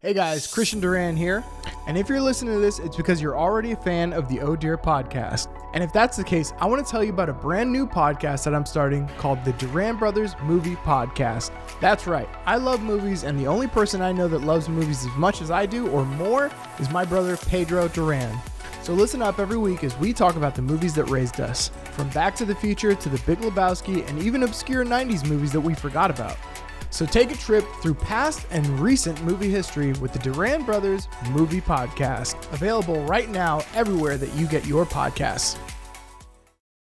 Hey guys, Christian Duran here. And if you're listening to this, it's because you're already a fan of the Oh Dear podcast. And if that's the case, I want to tell you about a brand new podcast that I'm starting called the Duran Brothers Movie Podcast. That's right, I love movies, and the only person I know that loves movies as much as I do or more is my brother Pedro Duran. So listen up every week as we talk about the movies that raised us, from Back to the Future to The Big Lebowski, and even obscure 90s movies that we forgot about. So take a trip through past and recent movie history with the Duran Brothers Movie Podcast, available right now everywhere that you get your podcasts.